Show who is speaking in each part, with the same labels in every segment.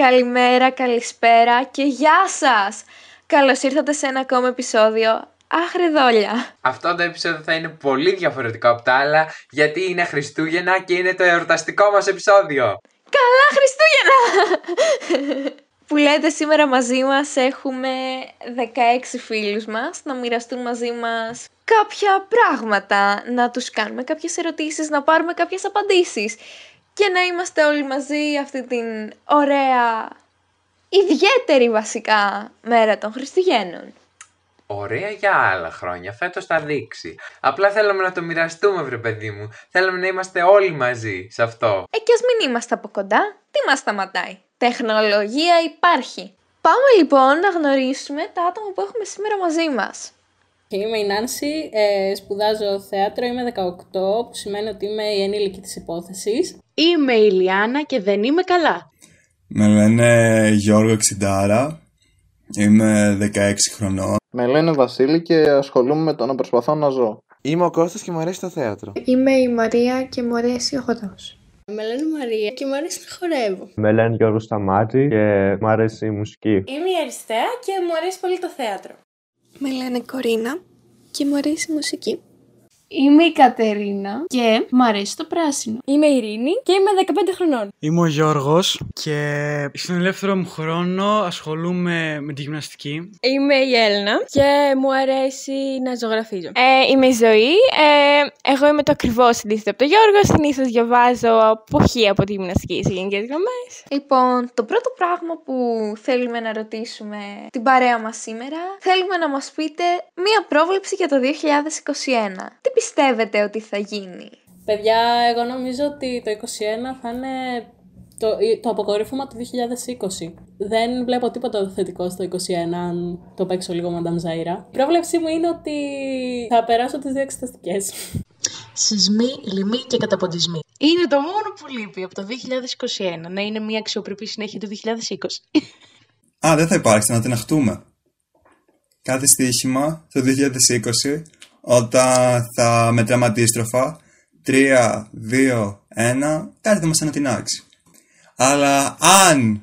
Speaker 1: Καλημέρα, καλησπέρα και γεια σας! Καλώς ήρθατε σε ένα ακόμα επεισόδιο Αχρεδόλια.
Speaker 2: Αυτό το επεισόδιο θα είναι πολύ διαφορετικό από τα άλλα γιατί είναι Χριστούγεννα και είναι το εορταστικό μας επεισόδιο.
Speaker 1: Καλά Χριστούγεννα! Που λέτε σήμερα μαζί μας έχουμε 16 φίλους μας να μοιραστούν μαζί μας κάποια πράγματα, να τους κάνουμε κάποιες ερωτήσεις, να πάρουμε κάποιες απαντήσεις και να είμαστε όλοι μαζί αυτή την ωραία, ιδιαίτερη βασικά μέρα των Χριστουγέννων.
Speaker 2: Ωραία για άλλα χρόνια, φέτος θα δείξει. Απλά θέλαμε να το μοιραστούμε, βρε παιδί μου. Θέλαμε να είμαστε όλοι μαζί σε αυτό.
Speaker 1: Ε, και ας μην είμαστε από κοντά, τι μας σταματάει; Τεχνολογία υπάρχει. Πάμε λοιπόν να γνωρίσουμε τα άτομα που έχουμε σήμερα μαζί μας.
Speaker 3: Είμαι η Νάνση, ε, σπουδάζω θέατρο, είμαι 18, που σημαίνει ότι είμαι η ενήλικη της υπόθεσης.
Speaker 4: Είμαι η Λιάννα και δεν είμαι καλά.
Speaker 5: Με λένε Γιώργο Ξιντάρα, είμαι 16 χρονών.
Speaker 6: Με λένε Βασίλη και ασχολούμαι με το να προσπαθώ να ζω.
Speaker 7: Είμαι ο Κώστας και μου αρέσει το θέατρο.
Speaker 8: Είμαι η Μαρία και μου αρέσει ο χορός.
Speaker 9: Με λένε Μαρία και μου αρέσει να χορεύω.
Speaker 10: Με λένε Γιώργο Σταμάτζη και μου αρέσει η μουσική.
Speaker 11: Είμαι η Αριστεία και μου αρέσει πολύ το θέατρο.
Speaker 12: Με λένε Κορίνα και μου αρέσει η μουσική.
Speaker 13: Είμαι η Κατερίνα και μου αρέσει το πράσινο.
Speaker 14: Είμαι η Ειρήνη και είμαι 15 χρονών.
Speaker 15: Είμαι ο Γιώργος και στον ελεύθερο μου χρόνο ασχολούμαι με τη γυμναστική.
Speaker 16: Είμαι η Έλληνα και μου αρέσει να ζωγραφίζω.
Speaker 17: Ε, είμαι η Ζωή. Ε, εγώ είμαι το ακριβώς αντίθετο από τον Γιώργο. Συνήθως διαβάζω αποχή από τη γυμναστική σε γενικές γραμμές.
Speaker 1: Λοιπόν, το πρώτο πράγμα που θέλουμε να ρωτήσουμε την παρέα μας σήμερα, θέλουμε να μας πείτε μία πρόβλεψη για το 2021. Τι πιστεύετε ότι θα γίνει;
Speaker 3: Παιδιά, εγώ νομίζω ότι το 2021 θα είναι το, το αποκορύφωμα του 2020. Δεν βλέπω τίποτα θετικό στο 2021 αν το παίξω λίγο Μανταμ Ζαΐρα. Η πρόβλεψή μου είναι ότι θα περάσω τις δύο εξεταστικές.
Speaker 4: Σεισμοί, λοιμοί και καταποντισμοί. Είναι το μόνο που λείπει από το 2021 να είναι μια αξιοπρεπή συνέχεια του 2020.
Speaker 5: Α, δεν θα υπάρξει, να την αχτούμε. Κάθε στοίχημα το 2020 όταν θα μετράμε αντίστροφα 3, 2, 1, κάτι θα μας ανατινάξει. Αλλά αν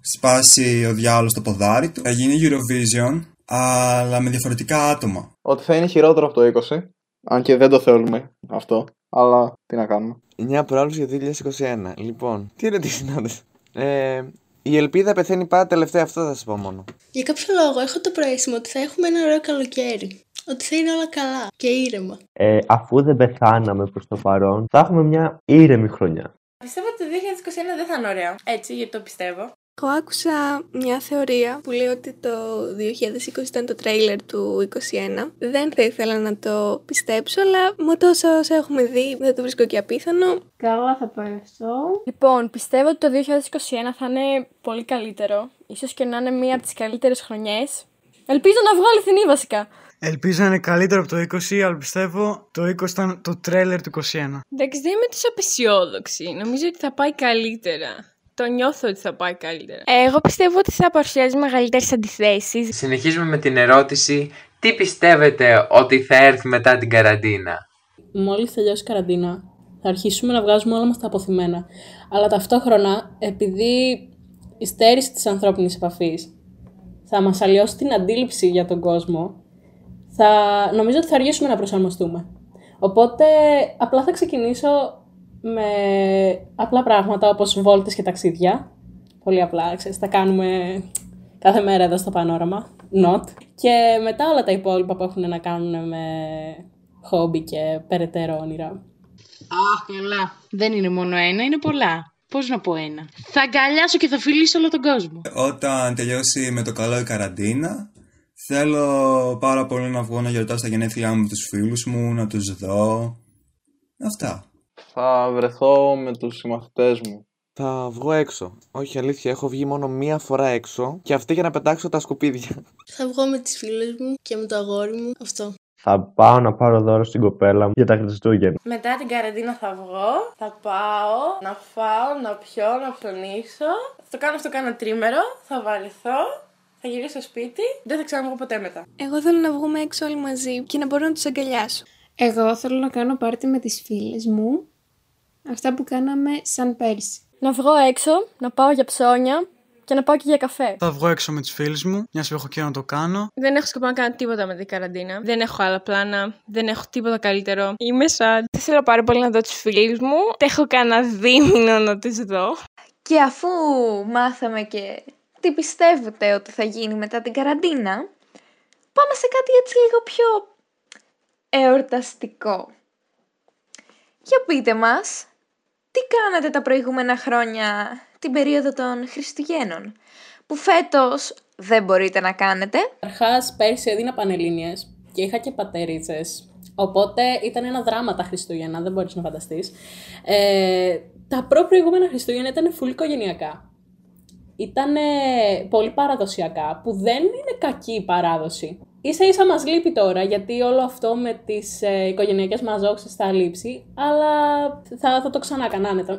Speaker 5: σπάσει ο διάολος το ποδάρι του, θα γίνει Eurovision, αλλά με διαφορετικά άτομα.
Speaker 6: Ότι θα είναι χειρότερο από το 20, αν και δεν το θέλουμε αυτό, αλλά τι να κάνουμε.
Speaker 7: Μια πρόβληση για το 2021. Λοιπόν, τι είναι τι συνάντες. Ε, η ελπίδα πεθαίνει πάντα τελευταία, αυτό θα σας πω μόνο.
Speaker 9: Για κάποιο λόγο έχω το προαίσθημα ότι θα έχουμε ένα ωραίο καλοκαίρι ότι θα είναι όλα καλά και ήρεμα.
Speaker 10: Ε, αφού δεν πεθάναμε προς το παρόν, θα έχουμε μια ήρεμη χρονιά.
Speaker 11: Πιστεύω ότι το 2021 δεν θα είναι ωραίο. Έτσι, γιατί το πιστεύω.
Speaker 12: Εγώ άκουσα μια θεωρία που λέει ότι το 2020 ήταν το τρέιλερ του 2021. Δεν θα ήθελα να το πιστέψω, αλλά με τόσο όσα έχουμε δει δεν το βρίσκω και απίθανο.
Speaker 13: Καλά θα αυτό.
Speaker 16: Λοιπόν, πιστεύω ότι το 2021 θα είναι πολύ καλύτερο. Ίσως και να είναι μία από τις καλύτερες χρονιές. Ελπίζω να βγω αληθινή βασικά.
Speaker 15: Ελπίζω να είναι καλύτερο από το 20, αλλά πιστεύω το 20 ήταν το τρέλερ του 21.
Speaker 16: Εντάξει, δεν είμαι τόσο απεσιόδοξη. Νομίζω ότι θα πάει καλύτερα. Το νιώθω ότι θα πάει καλύτερα.
Speaker 17: Εγώ πιστεύω ότι θα παρουσιάζει μεγαλύτερες αντιθέσεις.
Speaker 2: Συνεχίζουμε με την ερώτηση: Τι πιστεύετε ότι θα έρθει μετά την καραντίνα;
Speaker 3: Μόλις τελειώσει η καραντίνα, θα αρχίσουμε να βγάζουμε όλα μας τα αποθυμένα. Αλλά ταυτόχρονα, επειδή η στέρηση της ανθρώπινης επαφής θα μας αλλοιώσει την αντίληψη για τον κόσμο, θα, νομίζω ότι θα αργήσουμε να προσαρμοστούμε. Οπότε απλά θα ξεκινήσω με απλά πράγματα όπως βόλτες και ταξίδια. Πολύ απλά, ξέρεις, θα κάνουμε κάθε μέρα εδώ στο πανόραμα. Not. Και μετά όλα τα υπόλοιπα που έχουν να κάνουν με χόμπι και περαιτέρω όνειρα.
Speaker 4: Αχ, καλά. Δεν είναι μόνο ένα, είναι πολλά. Πώς να πω ένα. Θα αγκαλιάσω και θα φιλήσω όλο τον κόσμο.
Speaker 5: Όταν τελειώσει με το καλό η καραντίνα, Θέλω πάρα πολύ να βγω να γιορτάσω τα γενέθλιά μου με τους φίλους μου, να τους δω. Αυτά.
Speaker 6: Θα βρεθώ με τους συμμαθητές μου.
Speaker 7: Θα βγω έξω. Όχι αλήθεια, έχω βγει μόνο μία φορά έξω και αυτή για να πετάξω τα σκουπίδια.
Speaker 9: Θα βγω με τις φίλες μου και με το αγόρι μου. Αυτό.
Speaker 10: Θα πάω να πάρω δώρο στην κοπέλα μου για τα Χριστούγεννα.
Speaker 11: Μετά την καραντίνα θα βγω, θα πάω να φάω, να πιω, να ψωνίσω. Θα το κάνω αυτό κάνα τρίμερο, θα βαρεθώ θα γυρίσω στο σπίτι, δεν θα ξαναβγώ ποτέ μετά.
Speaker 12: Εγώ θέλω να βγούμε έξω όλοι μαζί και να μπορώ να τους αγκαλιάσω.
Speaker 13: Εγώ θέλω να κάνω πάρτι με τις φίλες μου, αυτά που κάναμε σαν πέρσι.
Speaker 16: Να βγω έξω, να πάω για ψώνια και να πάω και για καφέ.
Speaker 15: Θα βγω έξω με του φίλου μου, μια που έχω καιρό να το κάνω.
Speaker 17: Δεν έχω σκοπό να κάνω τίποτα με την καραντίνα. Δεν έχω άλλα πλάνα. Δεν έχω τίποτα καλύτερο. Είμαι σαν. Θα ήθελα πάρα πολύ να δω τους φίλους μου. Έχω κανένα δίμηνο να τους δω.
Speaker 1: Και αφού μάθαμε και τι πιστεύετε ότι θα γίνει μετά την καραντίνα, πάμε σε κάτι έτσι λίγο πιο εορταστικό. Για πείτε μας, τι κάνατε τα προηγούμενα χρόνια την περίοδο των Χριστουγέννων, που φέτος δεν μπορείτε να κάνετε;
Speaker 3: Αρχάς πέρσι έδινα πανελλήνιες και είχα και πατερίτσες, οπότε ήταν ένα δράμα τα Χριστούγεννα, δεν μπορείς να φανταστείς. Ε, τα προ-προηγούμενα Χριστούγεννα ήταν φουλ οικογενειακά. Ήταν πολύ παραδοσιακά, που δεν είναι κακή η παράδοση. Ίσα ίσα μας λείπει τώρα, γιατί όλο αυτό με τις ε, οικογενειακές μαζόξεις θα λείψει, αλλά θα, θα το ξανά κάνανε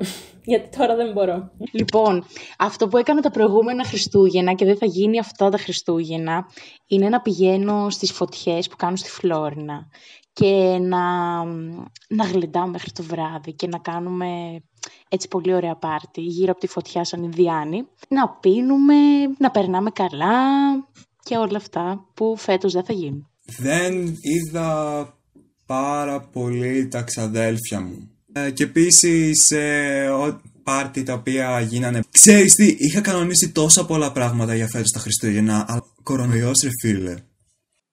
Speaker 3: γιατί τώρα δεν μπορώ.
Speaker 4: Λοιπόν, αυτό που έκανα τα προηγούμενα Χριστούγεννα και δεν θα γίνει αυτά τα Χριστούγεννα, είναι να πηγαίνω στις φωτιές που κάνουν στη Φλόρινα και να, να γλεντάμε μέχρι το βράδυ και να κάνουμε έτσι πολύ ωραία πάρτι γύρω από τη φωτιά σαν Ινδιάνη. Να πίνουμε, να περνάμε καλά και όλα αυτά που φέτος δεν θα γίνουν.
Speaker 5: Δεν είδα πάρα πολύ τα ξαδέλφια μου. Ε, και επίσης ε, πάρτι τα οποία γίνανε. Ξέρεις τι, είχα κανονίσει τόσα πολλά πράγματα για φέτος τα Χριστούγεννα, αλλά κορονοϊός ρε φίλε.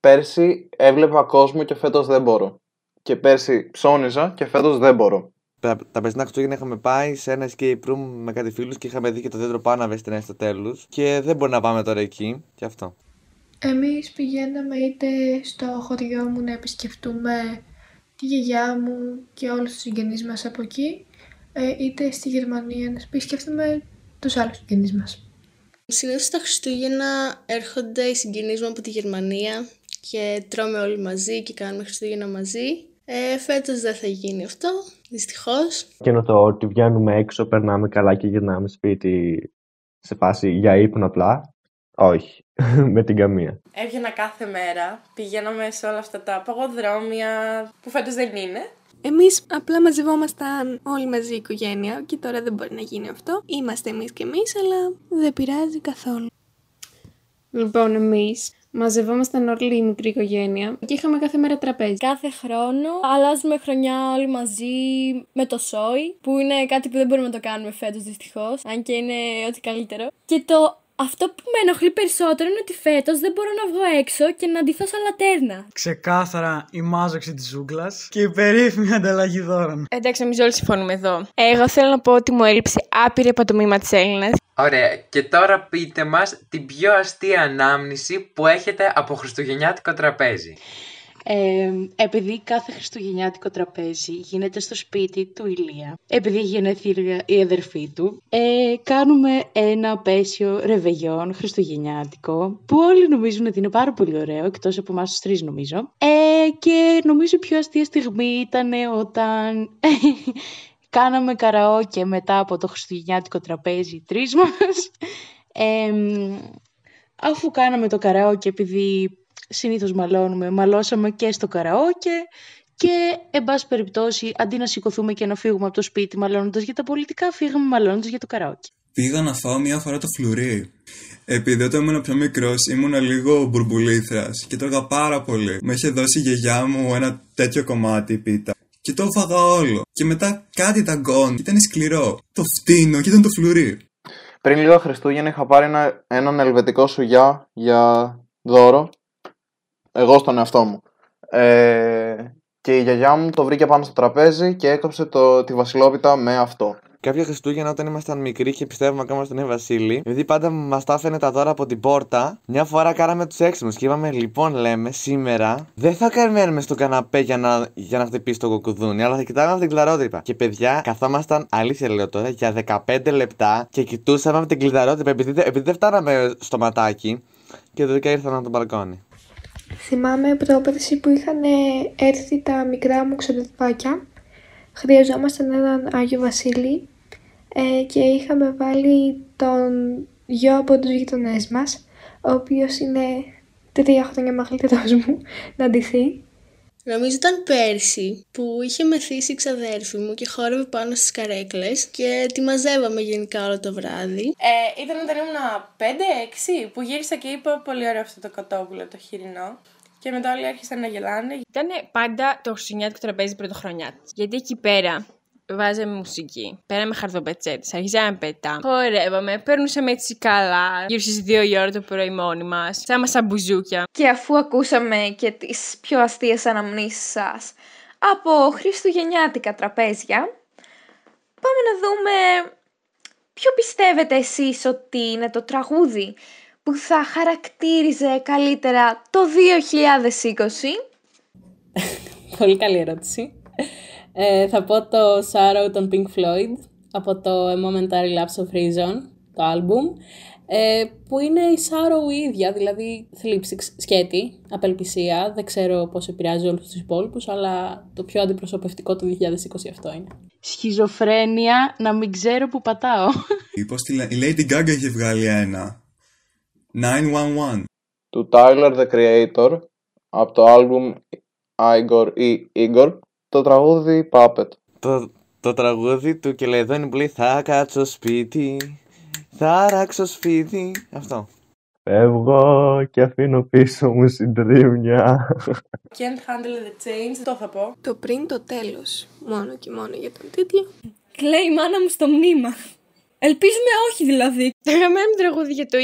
Speaker 6: Πέρσι έβλεπα κόσμο και φέτος δεν μπορώ. Και πέρσι ψώνιζα και φέτος δεν μπορώ.
Speaker 7: Τα, τα περσινά Χριστούγεννα είχαμε πάει σε ένα escape room με κάτι φίλους και είχαμε δει και το δέντρο Πάναβες στην Αριστοτέλου. Και δεν μπορεί να πάμε τώρα εκεί. Και αυτό.
Speaker 8: Εμείς πηγαίναμε είτε στο χωριό μου να επισκεφτούμε τη γιαγιά μου και όλους τους συγγενείς μας από εκεί, ε, είτε στη Γερμανία να επισκεφτούμε τους άλλους συγγενείς μας.
Speaker 9: Συνήθως τα Χριστούγεννα έρχονται οι συγγενείς μου από τη Γερμανία και τρώμε όλοι μαζί και κάνουμε Χριστούγεννα μαζί. Ε, φέτος δεν θα γίνει αυτό, δυστυχώς.
Speaker 10: Και να το ότι βγαίνουμε έξω, περνάμε καλά και γυρνάμε σπίτι σε φάση για ύπνο απλά. Όχι, με την καμία.
Speaker 11: Έβγαινα κάθε μέρα, πηγαίναμε σε όλα αυτά τα παγοδρόμια που φέτος δεν είναι.
Speaker 12: Εμείς απλά μαζευόμασταν όλοι μαζί η οικογένεια και τώρα δεν μπορεί να γίνει αυτό. Είμαστε εμείς και εμείς, αλλά δεν πειράζει καθόλου.
Speaker 13: Λοιπόν, εμείς μαζευόμασταν όλη η μικρή οικογένεια και είχαμε κάθε μέρα τραπέζι.
Speaker 16: Κάθε χρόνο αλλάζουμε χρονιά όλοι μαζί με το σόι, που είναι κάτι που δεν μπορούμε να το κάνουμε φέτος δυστυχώς, αν και είναι ό,τι καλύτερο. Και το αυτό που με ενοχλεί περισσότερο είναι ότι φέτος δεν μπορώ να βγω έξω και να αντιθώ σαν λατέρνα.
Speaker 15: Ξεκάθαρα η μάζοξη της ζούγκλας και η περίφημη ανταλλαγή δώρων.
Speaker 17: Εντάξει, νομίζω όλοι συμφωνούμε εδώ. Εγώ θέλω να πω ότι μου έλειψε άπειρη παντομήμα της Έλληνας.
Speaker 2: Ωραία, και τώρα πείτε μας την πιο αστεία ανάμνηση που έχετε από χριστουγεννιάτικο τραπέζι.
Speaker 4: Ε, επειδή κάθε χριστουγεννιάτικο τραπέζι γίνεται στο σπίτι του Ηλία, επειδή γενέθλια η αδερφή του, ε, κάνουμε ένα απέσιο ρεβεγιόν χριστουγεννιάτικο, που όλοι νομίζουν ότι είναι πάρα πολύ ωραίο, εκτός από εμάς τους τρεις νομίζω. Ε, και νομίζω η πιο αστεία στιγμή ήταν όταν κάναμε καραόκε μετά από το χριστουγεννιάτικο τραπέζι τρεις μας. Ε, αφού κάναμε το καραόκε επειδή συνήθως μαλώνουμε, μαλώσαμε και στο καραόκε και, εν πάση περιπτώσει, αντί να σηκωθούμε και να φύγουμε από το σπίτι μαλώνοντας για τα πολιτικά, φύγαμε μαλώνοντας για το καραόκε.
Speaker 5: Πήγα να φάω μία φορά το φλουρί. Επειδή όταν ήμουν πιο μικρός ήμουν λίγο μπουρμπουλήθρας και τρώγα πάρα πολύ. Μου είχε δώσει η γιαγιά μου ένα τέτοιο κομμάτι πίτα. Και το έφαγα όλο. Και μετά κάτι ταγκών. Ήταν σκληρό. Το φτύνω και ήταν το φλουρί.
Speaker 6: Πριν λίγα Χριστούγεννα είχα πάρει ένα, έναν ελβετικό σουγιά για δώρο εγώ στον εαυτό μου. Ε, και η γιαγιά μου το βρήκε πάνω στο τραπέζι και έκοψε το, τη βασιλόπιτα με αυτό.
Speaker 7: Κάποια Χριστούγεννα όταν ήμασταν μικροί και πιστεύουμε ακόμα στον Νέο Βασίλη, επειδή πάντα μας τα έφερε τα δώρα από την πόρτα, μια φορά κάναμε τους έξυπνου και είπαμε: Λοιπόν, λέμε σήμερα δεν θα καρμένουμε στο καναπέ για να, για να χτυπήσει το κοκκουδούνι, αλλά θα κοιτάγαμε την κλαρότρυπα. Και παιδιά, καθόμασταν, αλήθεια λέω τώρα, για 15 λεπτά και κοιτούσαμε από την κλειδαρότρυπα επειδή, επειδή δεν φτάναμε στο ματάκι και τελικά ήρθαν από τον μπαλκόνι.
Speaker 8: Θυμάμαι πρόπερση που είχαν έρθει τα μικρά μου ξαδερφάκια. Χρειαζόμασταν έναν Άγιο Βασίλη ε, και είχαμε βάλει τον γιο από τους γειτονές μας, ο οποίος είναι τρία χρόνια μεγαλύτερος μου, να ντυθεί.
Speaker 9: Νομίζω ήταν πέρσι που είχε μεθύσει η ξαδέρφη μου και χόρευε πάνω στις καρέκλες και τη μαζεύαμε γενικά όλο το βράδυ.
Speaker 11: Ε, ήταν όταν ήμουν 5-6 που γύρισα και είπα πολύ ωραίο αυτό το κοτόπουλο το χοιρινό. Και μετά όλοι άρχισαν να γελάνε.
Speaker 17: Ήταν πάντα το χριστουγεννιάτικο τραπέζι πρωτοχρονιά της. Γιατί εκεί πέρα βάζαμε μουσική. Πέραμε χαρδοπετσέτε, αρχίζαμε πετά. Χορεύαμε, παίρνουσαμε έτσι καλά. Γύρω στι 2 η ώρα το πρωί μόνοι μας. Σαν σαν μπουζούκια.
Speaker 1: Και αφού ακούσαμε και τις πιο αστείες αναμνήσεις σας από χριστουγεννιάτικα τραπέζια, πάμε να δούμε ποιο πιστεύετε εσείς ότι είναι το τραγούδι που θα χαρακτήριζε καλύτερα το 2020.
Speaker 3: Πολύ καλή ερώτηση. Ε, θα πω το Sorrow των Pink Floyd από το A Momentary Lapse of Reason, το album, ε, που είναι η Sorrow η ίδια, δηλαδή θλίψη σκέτη, απελπισία, δεν ξέρω πώς επηρεάζει όλους τους υπόλοιπους, αλλά το πιο αντιπροσωπευτικό του 2020 αυτό είναι.
Speaker 4: Σχιζοφρένεια, να μην ξέρω που πατάω.
Speaker 5: Πώς τη λέ- η Lady Gaga έχει βγάλει ένα. 911.
Speaker 6: Του Tyler the Creator από το album Igor ή Igor το τραγούδι Puppet.
Speaker 7: Το, το τραγούδι του Κελεδόνι που λέει Θα κάτσω σπίτι, θα ράξω σπίτι. Αυτό.
Speaker 10: Φεύγω και αφήνω πίσω μου συντρίμμια.
Speaker 11: Can't handle the change, το θα πω.
Speaker 12: Το πριν το τέλος. Μόνο και μόνο για τον τίτλο.
Speaker 16: Κλαίει η μάνα μου στο μνήμα. Ελπίζουμε όχι δηλαδή.
Speaker 17: Το αγαπημένο μου τραγούδι για το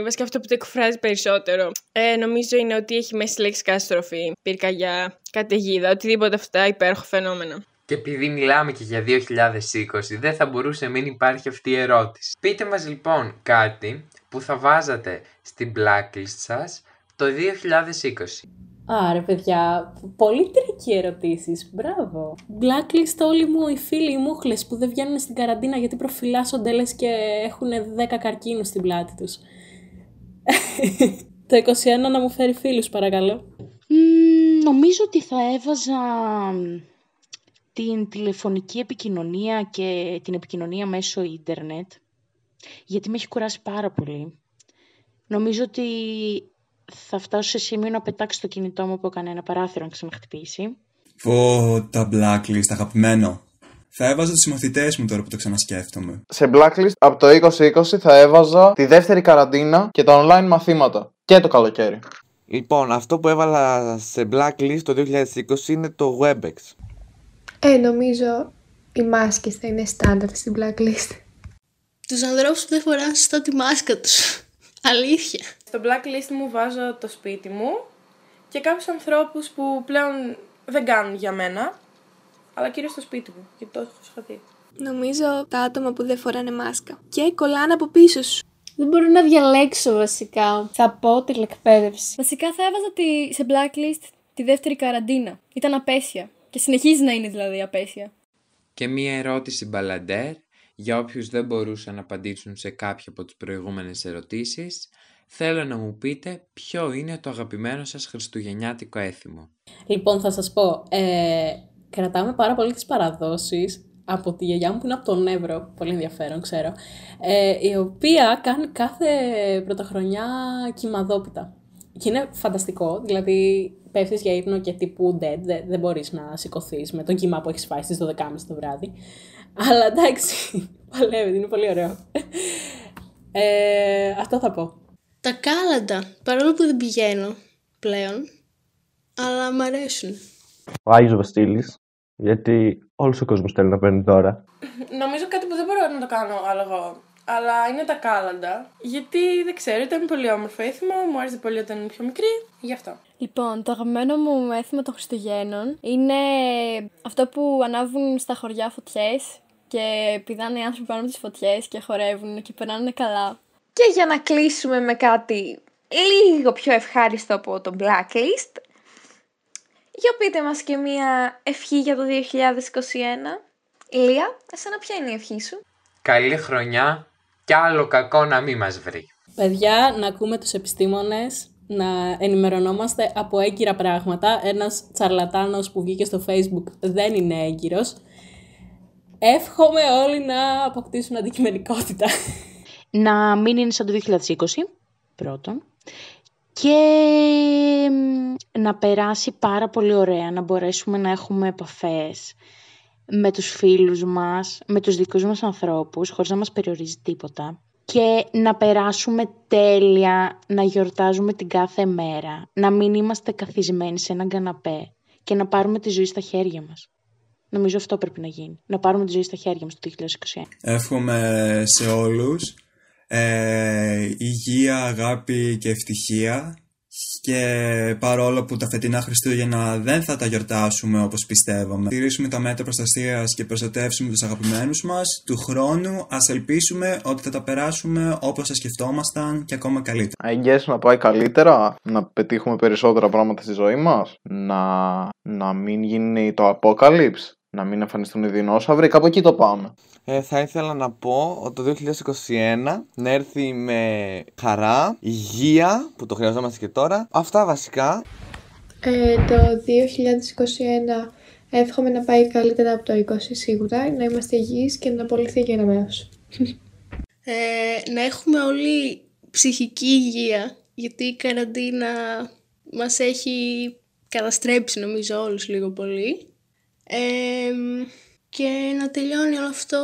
Speaker 17: 2020, βασικά αυτό που το εκφράζει περισσότερο, ε, νομίζω είναι ότι έχει μέσα στη λέξη καταστροφή, πυρκαγιά, καταιγίδα, οτιδήποτε αυτά υπέροχο φαινόμενο.
Speaker 2: Και επειδή μιλάμε και για 2020, δεν θα μπορούσε να μην υπάρχει αυτή η ερώτηση. Πείτε μας λοιπόν κάτι που θα βάζατε στην blacklist σας το 2020.
Speaker 3: Άρε παιδιά, πολύ tricky ερωτήσεις, μπράβο. Blacklist όλοι μου οι φίλοι οι μούχλες που δεν βγαίνουν στην καραντίνα γιατί προφυλάσσονται λες και έχουν 10 καρκίνους στην πλάτη τους. το 21 να μου φέρει φίλους παρακαλώ.
Speaker 4: Μ, νομίζω ότι θα έβαζα μ, την τηλεφωνική επικοινωνία και την επικοινωνία μέσω ίντερνετ, γιατί με έχει κουράσει πάρα πολύ. Νομίζω ότι θα φτάσω σε σημείο να πετάξω το κινητό μου από κανένα παράθυρο να ξαναχτυπήσει.
Speaker 5: Πω, τα blacklist, αγαπημένο. Θα έβαζα τους συμμαθητές μου τώρα που το ξανασκέφτομαι.
Speaker 6: Σε blacklist από το 2020 θα έβαζα τη δεύτερη καραντίνα και τα online μαθήματα. Και το καλοκαίρι.
Speaker 7: Λοιπόν, αυτό που έβαλα σε blacklist το 2020 είναι το WebEx.
Speaker 8: Ε, νομίζω οι μάσκες θα είναι στάνταρ στην blacklist.
Speaker 9: Τους ανθρώπους που δεν φοράνε σωστά τη μάσκα τους. Αλήθεια.
Speaker 11: Στο blacklist μου βάζω το σπίτι μου και κάποιους ανθρώπους που πλέον δεν κάνουν για μένα, αλλά κυρίως το σπίτι μου, γιατί το έχω σχαθεί.
Speaker 12: Νομίζω τα άτομα που δεν φοράνε μάσκα. Και κολλάνε από πίσω σου.
Speaker 13: Δεν μπορώ να διαλέξω βασικά. Θα πω τηλεκπαίδευση.
Speaker 16: Βασικά θα έβαζα τη, σε blacklist τη δεύτερη καραντίνα. Ήταν απέσια. Και συνεχίζει να είναι δηλαδή απέσια.
Speaker 2: Και μία ερώτηση μπαλαντέρ για όποιους δεν μπορούσαν να απαντήσουν σε κάποια από τις προηγούμενες ερωτήσεις. Θέλω να μου πείτε ποιο είναι το αγαπημένο σας χριστουγεννιάτικο έθιμο.
Speaker 3: Λοιπόν, θα σας πω, ε, κρατάμε πάρα πολύ τις παραδόσεις από τη γιαγιά μου που είναι από τον Εύρο, πολύ ενδιαφέρον ξέρω, ε, η οποία κάνει κάθε πρωτοχρονιά κυμαδόπιτα. Και είναι φανταστικό, δηλαδή πέφτεις για ύπνο και τύπου dead, δεν, δεν μπορείς να σηκωθείς με τον κύμα που έχεις φάει στις 12.30 το βράδυ. Αλλά εντάξει, παλεύει, είναι πολύ ωραίο. Ε, αυτό θα πω.
Speaker 9: Τα κάλαντα, παρόλο που δεν πηγαίνω πλέον, αλλά μ' αρέσουν.
Speaker 10: Ο Άγιος Βασίλης, γιατί όλος ο κόσμος θέλει να παίρνει δώρα.
Speaker 11: Νομίζω κάτι που δεν μπορώ να το κάνω άλλο εγώ. Αλλά είναι τα κάλαντα. Γιατί δεν ξέρω, ήταν πολύ όμορφο έθιμο, μου άρεσε πολύ όταν ήμουν πιο μικρή, γι' αυτό.
Speaker 16: Λοιπόν, το αγαπημένο μου έθιμο των Χριστουγέννων είναι αυτό που ανάβουν στα χωριά φωτιές και πηδάνε οι άνθρωποι πάνω από τις φωτιές και χορεύουν και περνάνε καλά.
Speaker 1: Και για να κλείσουμε με κάτι λίγο πιο ευχάριστο από το blacklist, για πείτε μας και μία ευχή για το 2021. Ηλία, εσένα ποια είναι η ευχή σου;
Speaker 2: Καλή χρονιά και άλλο κακό να μην μας βρει.
Speaker 3: Παιδιά, να ακούμε τους επιστήμονες, να ενημερωνόμαστε από έγκυρα πράγματα. Ένας τσαρλατάνος που βγήκε στο facebook δεν είναι έγκυρος. Εύχομαι όλοι να αποκτήσουν αντικειμενικότητα.
Speaker 4: Να μην είναι σαν το 2020, πρώτον. και μ, να περάσει πάρα πολύ ωραία, να μπορέσουμε να έχουμε επαφές με τους φίλους μας, με τους δικούς μας ανθρώπους, χωρίς να μας περιορίζει τίποτα και να περάσουμε τέλεια, να γιορτάζουμε την κάθε μέρα, να μην είμαστε καθισμένοι σε έναν καναπέ και να πάρουμε τη ζωή στα χέρια μας. Νομίζω αυτό πρέπει να γίνει. Να πάρουμε τη ζωή στα χέρια μας το 2021.
Speaker 5: Εύχομαι σε όλους ε, υγεία, αγάπη και ευτυχία. Και παρόλο που τα φετινά Χριστούγεννα δεν θα τα γιορτάσουμε όπως πιστεύαμε τηρήσουμε τα μέτρα προστασίας και προστατεύσουμε τους αγαπημένους μας του χρόνου ας ελπίσουμε ότι θα τα περάσουμε όπως τα σκεφτόμασταν και ακόμα καλύτερα.
Speaker 6: I guess να πάει καλύτερα, να πετύχουμε περισσότερα πράγματα στη ζωή μας, να, να μην γίνει το απόκαλυψη, να μην εμφανιστούν οι δεινόσαυροι, κάπου εκεί το πάμε.
Speaker 7: Ε, θα ήθελα να πω ότι το 2021 να έρθει με χαρά, υγεία, που το χρειαζόμαστε και τώρα. Αυτά βασικά.
Speaker 8: Ε, το 2021 εύχομαι να πάει καλύτερα από το 20 σίγουρα, να είμαστε υγιείς και να απολυθεί η γενεμαίος.
Speaker 9: Ε, να έχουμε όλοι ψυχική υγεία, γιατί η καραντίνα μας έχει καταστρέψει νομίζω όλους λίγο πολύ. Ε, και να τελειώνει όλο αυτό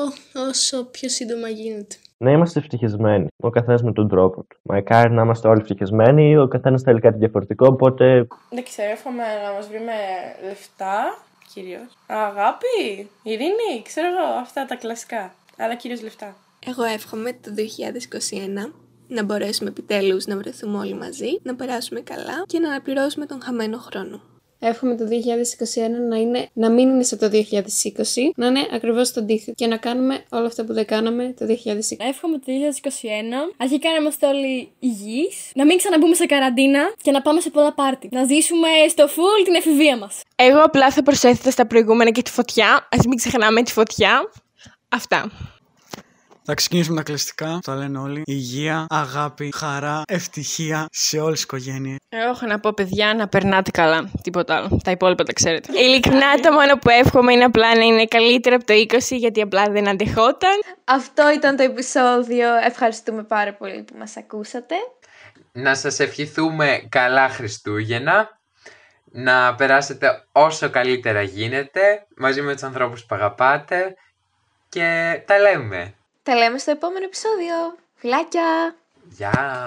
Speaker 9: όσο πιο σύντομα γίνεται.
Speaker 10: Να είμαστε ευτυχισμένοι, ο καθένας με τον τρόπο του. Μακάρι να είμαστε όλοι ευτυχισμένοι, ο καθένας θέλει κάτι διαφορετικό, οπότε
Speaker 11: Δεν ξέρω, εύχομαι να μας βρει με λεφτά, κυρίως. Αγάπη, ειρήνη, ξέρω εγώ, αυτά τα κλασικά. Αλλά κυρίως λεφτά.
Speaker 12: Εγώ εύχομαι το 2021 να μπορέσουμε επιτέλους να βρεθούμε όλοι μαζί, να περάσουμε καλά και να αναπληρώσουμε τον χαμένο χρόνο.
Speaker 13: Εύχομαι το 2021 να, είναι, να μην είναι σαν το 2020, να είναι ακριβώς το αντίθετο και να κάνουμε όλα αυτά που δεν κάναμε το 2020.
Speaker 16: Εύχομαι το 2021 αρχικά να είμαστε όλοι υγιείς, να μην ξαναμπούμε σε καραντίνα και να πάμε σε πολλά πάρτι. Να ζήσουμε στο full την εφηβεία μας.
Speaker 17: Εγώ απλά θα προσέθετα στα προηγούμενα και τη φωτιά. Α μην ξεχνάμε τη φωτιά. Αυτά.
Speaker 15: Θα ξεκινήσουμε τα κλασικά, τα λένε όλοι. Υγεία, αγάπη, χαρά, ευτυχία σε όλες τις οικογένειες.
Speaker 17: Εγώ έχω να πω, παιδιά, να περνάτε καλά. Τίποτα άλλο. Τα υπόλοιπα τα ξέρετε. Ειλικρινά, το μόνο που εύχομαι είναι απλά να είναι καλύτερα από το 20, γιατί απλά δεν αντεχόταν.
Speaker 1: Αυτό ήταν το επεισόδιο. Ευχαριστούμε πάρα πολύ που μας ακούσατε.
Speaker 2: Να σας ευχηθούμε καλά Χριστούγεννα, να περάσετε όσο καλύτερα γίνεται μαζί με τους ανθρώπους που αγαπάτε και τα λέμε.
Speaker 1: Τα λέμε στο επόμενο επεισόδιο. Φιλάκια!
Speaker 2: Γεια!